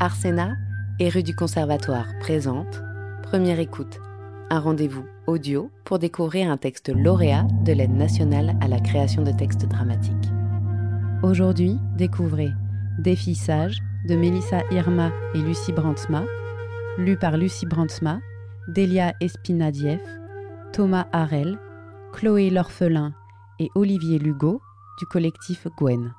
Arsena et rue du Conservatoire présente Première écoute, un rendez-vous audio pour découvrir un texte lauréat de l'aide nationale à la création de textes dramatiques. Aujourd'hui, découvrez Des filles sages de Mélissa Irma et Lucie Brandsma, lu par Lucie Brandsma, Delia Espinadieff, Thomas Harel, Chloé L'Orphelin et Olivier Lugo du collectif Gwen.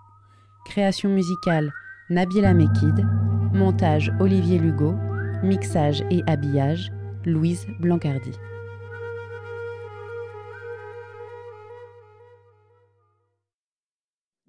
Création musicale Nabila Mekid, montage Olivier Lugo, mixage et habillage Louise Blancardi.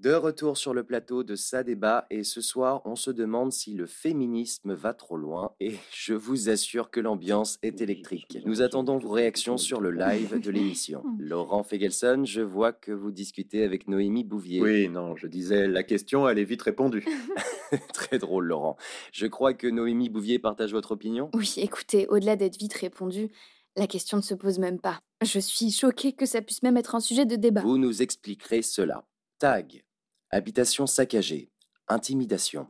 De retour sur le plateau de Ça débat et ce soir on se demande si le féminisme va trop loin et je vous assure que l'ambiance est électrique. Nous attendons vos réactions sur le live de l'émission. Laurent Fegelson, je vois que vous discutez avec Noémie Bouvier. Oui, non, je disais, la question elle est vite répondue. Très drôle Laurent. Je crois que Noémie Bouvier partage votre opinion? Oui, écoutez, au-delà d'être vite répondu, la question ne se pose même pas. Je suis choquée que ça puisse même être un sujet de débat. Vous nous expliquerez cela. Tag, Habitation saccagée, intimidation.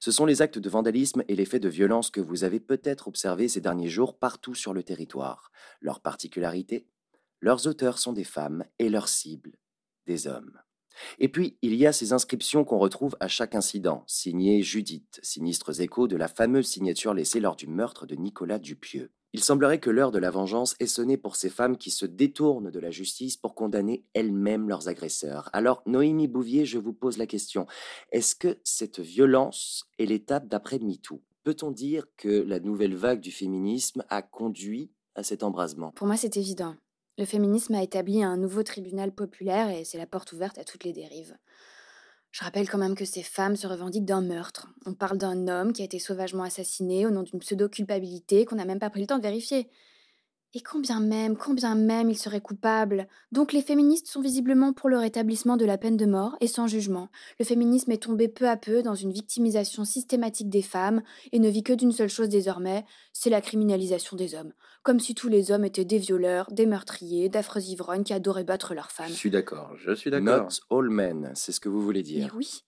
Ce sont les actes de vandalisme et les faits de violence que vous avez peut-être observés ces derniers jours partout sur le territoire. Leur particularité? Leurs auteurs sont des femmes et leurs cibles, des hommes. Et puis, il y a ces inscriptions qu'on retrouve à chaque incident, signées Judith, sinistres échos de la fameuse signature laissée lors du meurtre de Nicolas Dupieux. Il semblerait que l'heure de la vengeance ait sonné pour ces femmes qui se détournent de la justice pour condamner elles-mêmes leurs agresseurs. Alors, Noémie Bouvier, je vous pose la question. Est-ce que cette violence est l'étape d'après MeToo? Peut-on dire que la nouvelle vague du féminisme a conduit à cet embrasement? Pour moi, c'est évident. Le féminisme a établi un nouveau tribunal populaire et c'est la porte ouverte à toutes les dérives. Je rappelle quand même que ces femmes se revendiquent d'un meurtre. On parle d'un homme qui a été sauvagement assassiné au nom d'une pseudo-culpabilité qu'on n'a même pas pris le temps de vérifier. Et combien même, combien même il serait coupable. Donc les féministes sont visiblement pour le rétablissement de la peine de mort et sans jugement. Le féminisme est tombé peu à peu dans une victimisation systématique des femmes et ne vit que d'une seule chose désormais, c'est la criminalisation des hommes. Comme si tous les hommes étaient des violeurs, des meurtriers, d'affreux ivrognes qui adoraient battre leurs femmes. Je suis d'accord, je suis d'accord. Not all men, c'est ce que vous voulez dire. Mais oui.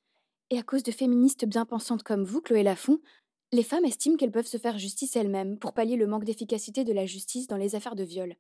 Et à cause de féministes bien pensantes comme vous, Chloé Lafont, les femmes estiment qu'elles peuvent se faire justice elles-mêmes pour pallier le manque d'efficacité de la justice dans les affaires de viol.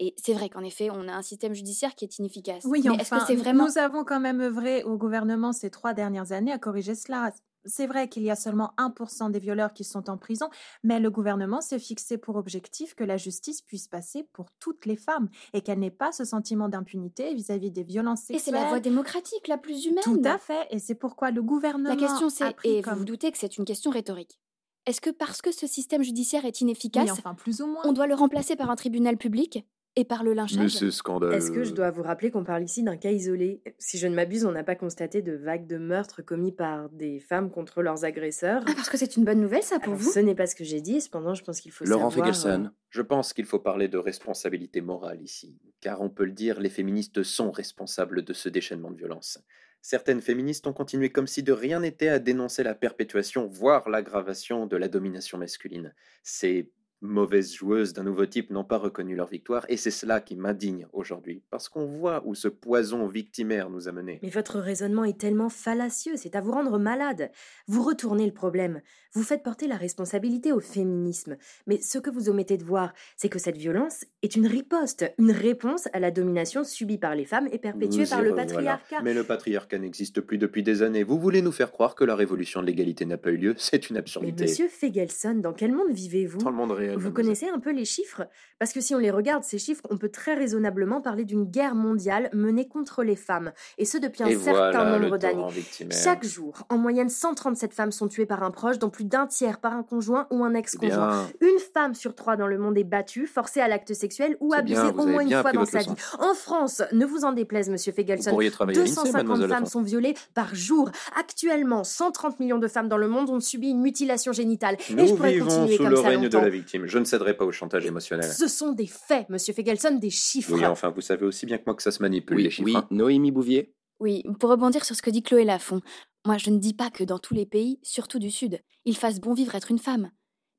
Et c'est vrai qu'en effet, on a un système judiciaire qui est inefficace. Oui, Mais enfin, est-ce que c'est vraiment nous avons quand même œuvré au gouvernement ces trois dernières années à corriger cela. C'est vrai qu'il y a seulement 1% des violeurs qui sont en prison, mais le gouvernement s'est fixé pour objectif que la justice puisse passer pour toutes les femmes et qu'elle n'ait pas ce sentiment d'impunité vis-à-vis des violences Et sexuelles. c'est la voie démocratique la plus humaine. Tout à fait, et c'est pourquoi le gouvernement La question c'est, et vous vous doutez que c'est une question rhétorique. Est-ce que parce que ce système judiciaire est inefficace, Oui, enfin, plus ou moins. on doit le remplacer par un tribunal public? Et par le lynchage Mais c'est scandaleux. Est-ce que je dois vous rappeler qu'on parle ici d'un cas isolé? Si je ne m'abuse, on n'a pas constaté de vagues de meurtres commis par des femmes contre leurs agresseurs. Ah, parce que c'est une bonne nouvelle ça pour Alors, vous ce n'est pas ce que j'ai dit, cependant, je pense qu'il faut Laurent savoir... Fegelson. euh, Je pense qu'il faut parler de responsabilité morale ici, car on peut le dire, les féministes sont responsables de ce déchaînement de violence. Certaines féministes ont continué comme si de rien n'était à dénoncer la perpétuation, voire l'aggravation de la domination masculine. Ces mauvaises joueuses d'un nouveau type n'ont pas reconnu leur victoire, et c'est cela qui m'indigne aujourd'hui, parce qu'on voit où ce poison victimaire nous a menés. Mais votre raisonnement est tellement fallacieux, c'est à vous rendre malade. Vous retournez le problème. Vous faites porter la responsabilité au féminisme. Mais ce que vous omettez de voir, c'est que cette violence est une riposte, une réponse à la domination subie par les femmes et perpétuée Nous par le patriarcat. Mais le patriarcat n'existe plus depuis des années. Vous voulez nous faire croire que la révolution de l'égalité n'a pas eu lieu? C'est une Mais absurdité. monsieur Fegelson, dans quel monde vivez-vous? Dans le monde réel. Vous connaissez un peu les chiffres? Parce que si on les regarde, ces chiffres, on peut très raisonnablement parler d'une guerre mondiale menée contre les femmes, et ce depuis un Et certain voilà nombre le d'années. Chaque jour, en moyenne, 137 femmes sont tuées par un proche, dont plus d'un tiers par un conjoint ou un ex-conjoint. Une femme sur trois dans le monde est battue, forcée à l'acte sexuel ou abusée bien, au moins une fois dans sa vie. En France, ne vous en déplaise, monsieur Fegelson, pourriez travailler à l'INSEE, 250 mademoiselle femmes sont violées par jour. Actuellement, 130 millions de femmes dans le monde ont subi une mutilation génitale. Et je Nous pourrais vivons continuer sous comme le ça règne de la victime. Je ne céderai pas au chantage émotionnel. Ce sont des faits, monsieur Fegelson, des chiffres. Oui, enfin, vous savez aussi bien que moi que ça se manipule, les Oui, chiffres. oui, hein. Noémie Bouvier Oui, pour rebondir sur ce que dit Chloé Lafont, moi je ne dis pas que dans tous les pays, surtout du Sud, il fasse bon vivre être une femme.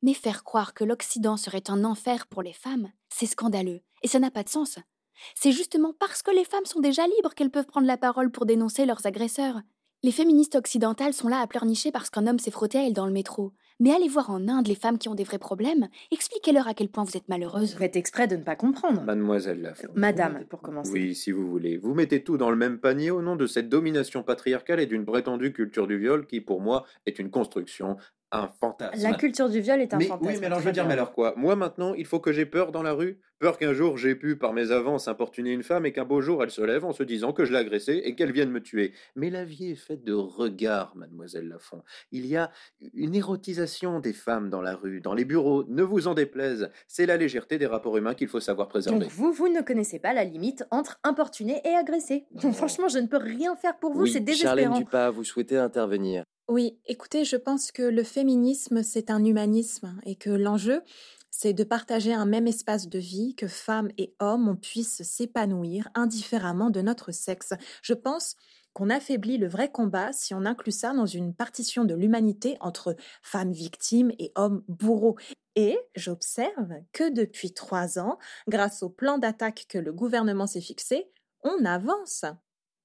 Mais faire croire que l'Occident serait un enfer pour les femmes, c'est scandaleux, et ça n'a pas de sens. C'est justement parce que les femmes sont déjà libres qu'elles peuvent prendre la parole pour dénoncer leurs agresseurs. Les féministes occidentales sont là à pleurnicher parce qu'un homme s'est frotté à elles dans le métro. Mais allez voir en Inde les femmes qui ont des vrais problèmes. Expliquez-leur à quel point vous êtes malheureuse. Vous faites exprès de ne pas comprendre. Mademoiselle Lafont. Madame, pour commencer. Oui, si vous voulez. Vous mettez tout dans le même panier au nom de cette domination patriarcale et d'une prétendue culture du viol qui, pour moi, est une construction un fantasme. La culture du viol est un mais, fantasme. Oui, mais alors je veux dire, bien. mais alors quoi? Moi maintenant, il faut que j'ai peur dans la rue Peur qu'un jour j'ai pu, par mes avances, importuner une femme et qu'un beau jour elle se lève en se disant que je l'ai agressée et qu'elle vienne me tuer. Mais la vie est faite de regards, mademoiselle Lafont. Il y a une érotisation des femmes dans la rue, dans les bureaux. Ne vous en déplaise. C'est la légèreté des rapports humains qu'il faut savoir préserver. Donc vous, vous ne connaissez pas la limite entre importuner et agresser. Donc, franchement, je ne peux rien faire pour vous, oui, c'est Charlène désespérant. Dupas, vous souhaitez intervenir Oui, écoutez, je pense que le féminisme, c'est un humanisme et que l'enjeu, c'est de partager un même espace de vie, que femmes et hommes on s'épanouir indifféremment de notre sexe. Je pense qu'on affaiblit le vrai combat si on inclut ça dans une partition de l'humanité entre femmes victimes et hommes bourreaux. Et j'observe que depuis trois ans, grâce au plan d'attaque que le gouvernement s'est fixé, on avance.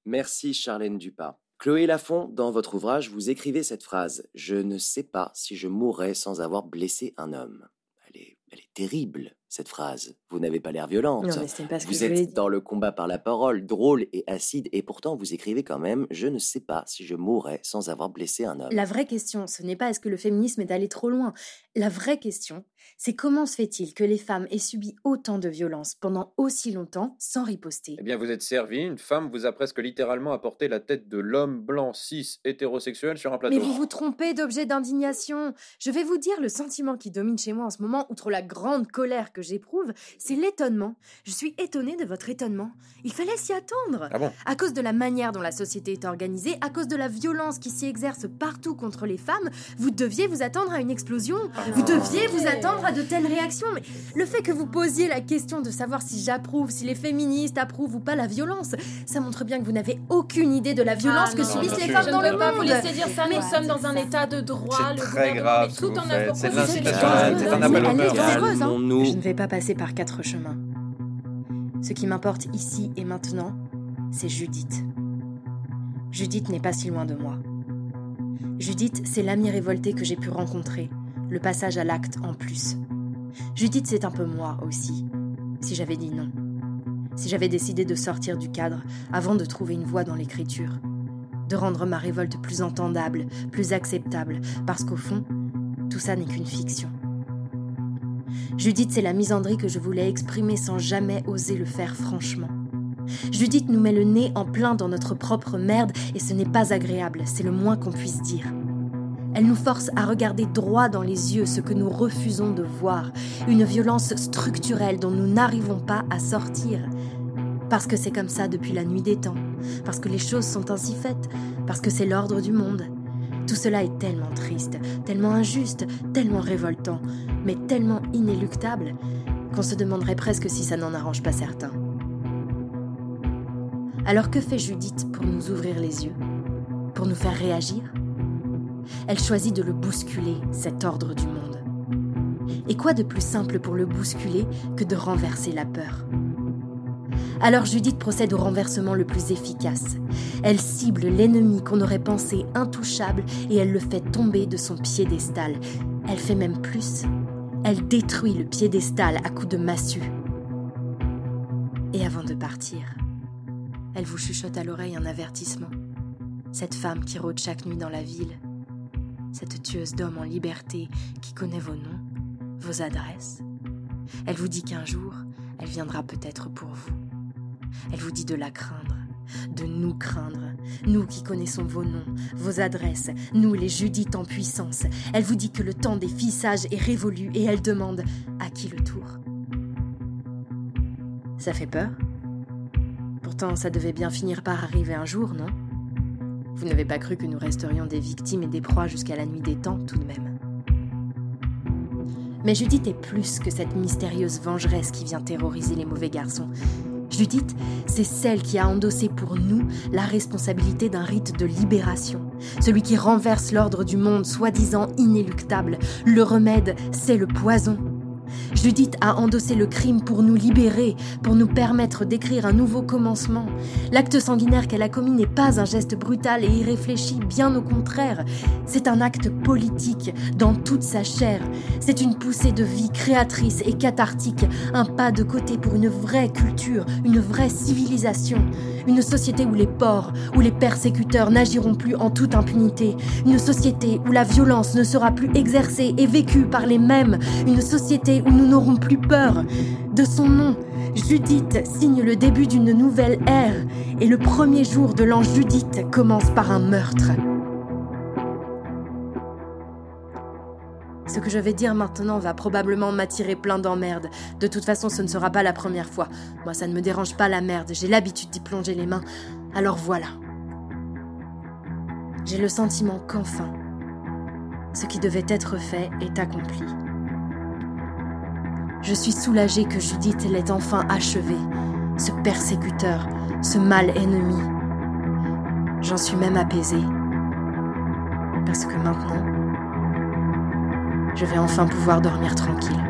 Merci Charlène Dupas. Chloé Lafont, dans votre ouvrage, vous écrivez cette phrase Je ne sais pas si je mourrais sans avoir blessé un homme. Elle est, elle est terrible, cette phrase. Vous n'avez pas l'air violente. Non, mais pas ce que Vous voulais êtes dans le combat par la parole, drôle et acide, et pourtant vous écrivez quand même Je ne sais pas si je mourrais sans avoir blessé un homme. La vraie question, ce n'est pas est-ce que le féminisme est allé trop loin. La vraie question, c'est comment se fait-il que les femmes aient subi autant de violences pendant aussi longtemps sans riposter? Eh bien, vous êtes servi. Une femme vous a presque littéralement apporté la tête de l'homme blanc, cis, hétérosexuel sur un plateau. Mais vous vous trompez d'objet d'indignation. Je vais vous dire le sentiment qui domine chez moi en ce moment, outre la grande colère que j'éprouve, c'est l'étonnement. Je suis étonnée de votre étonnement. Il fallait s'y attendre. Ah bon? À cause de la manière dont la société est organisée, à cause de la violence qui s'y exerce partout contre les femmes, vous deviez vous attendre à une explosion. Vous deviez vous attendre à de telles réactions. Mais le fait que vous posiez la question de savoir si j'approuve, si les féministes approuvent ou pas la violence, ça montre bien que vous n'avez aucune idée de la violence Ah que non, subissent les femmes dans le monde. dire ça. Mais- Nous sommes dans un état de droit. C'est le très gouvernement grave tout que vous en œuvre C'est vous un appel au hein. Je ne vais pas passer par quatre chemins. Ce qui m'importe ici et maintenant, c'est Judith. Judith n'est pas si loin de moi. Judith, c'est l'amie révoltée que j'ai pu rencontrer, le passage à l'acte en plus. Judith, c'est un peu moi aussi, si j'avais dit non. Si j'avais décidé de sortir du cadre avant de trouver une voie dans l'écriture. De rendre ma révolte plus entendable, plus acceptable, parce qu'au fond, tout ça n'est qu'une fiction. Judith, c'est la misandrie que je voulais exprimer sans jamais oser le faire franchement. Judith nous met le nez en plein dans notre propre merde et ce n'est pas agréable, c'est le moins qu'on puisse dire. Elle nous force à regarder droit dans les yeux ce que nous refusons de voir, une violence structurelle dont nous n'arrivons pas à sortir. Parce que c'est comme ça depuis la nuit des temps, parce que les choses sont ainsi faites, parce que c'est l'ordre du monde. Tout cela est tellement triste, tellement injuste, tellement révoltant, mais tellement inéluctable qu'on se demanderait presque si ça n'en arrange pas certains. Alors que fait Judith pour nous ouvrir les yeux Pour nous faire réagir? Elle choisit de le bousculer, cet ordre du monde. Et quoi de plus simple pour le bousculer que de renverser la peur? Alors Judith procède au renversement le plus efficace. Elle cible l'ennemi qu'on aurait pensé intouchable et elle le fait tomber de son piédestal. Elle fait même plus. Elle détruit le piédestal à coups de massue. Et avant de partir, elle vous chuchote à l'oreille un avertissement. Cette femme qui rôde chaque nuit dans la ville, cette tueuse d'hommes en liberté qui connaît vos noms, vos adresses. Elle vous dit qu'un jour, elle viendra peut-être pour vous. Elle vous dit de la craindre, de nous craindre, nous qui connaissons vos noms, vos adresses, nous les Judith en puissance. Elle vous dit que le temps des filles sages est révolu et elle demande à qui le tour. Ça fait peur Pourtant, ça devait bien finir par arriver un jour, non? Vous n'avez pas cru que nous resterions des victimes et des proies jusqu'à la nuit des temps, tout de même. Mais Judith est plus que cette mystérieuse vengeresse qui vient terroriser les mauvais garçons. Judith, c'est celle qui a endossé pour nous la responsabilité d'un rite de libération, celui qui renverse l'ordre du monde soi-disant inéluctable. Le remède, c'est le poison. Judith a endossé le crime pour nous libérer, pour nous permettre d'écrire un nouveau commencement. L'acte sanguinaire qu'elle a commis n'est pas un geste brutal et irréfléchi, bien au contraire. C'est un acte politique dans toute sa chair. C'est une poussée de vie créatrice et cathartique, un pas de côté pour une vraie culture, une vraie civilisation. Une société où les porcs, où les persécuteurs n'agiront plus en toute impunité. Une société où la violence ne sera plus exercée et vécue par les mêmes. Une société où nous n'aurons plus peur. De son nom, Judith signe le début d'une nouvelle ère. Et le premier jour de l'an Judith commence par un meurtre. Ce que je vais dire maintenant va probablement m'attirer plein d'emmerdes. De toute façon, ce ne sera pas la première fois. Moi, ça ne me dérange pas la merde, j'ai l'habitude d'y plonger les mains. Alors voilà. J'ai le sentiment qu'enfin, ce qui devait être fait est accompli. Je suis soulagée que Judith l'ait enfin achevé, ce persécuteur, ce mal ennemi. J'en suis même apaisée. Parce que maintenant, je vais enfin pouvoir dormir tranquille.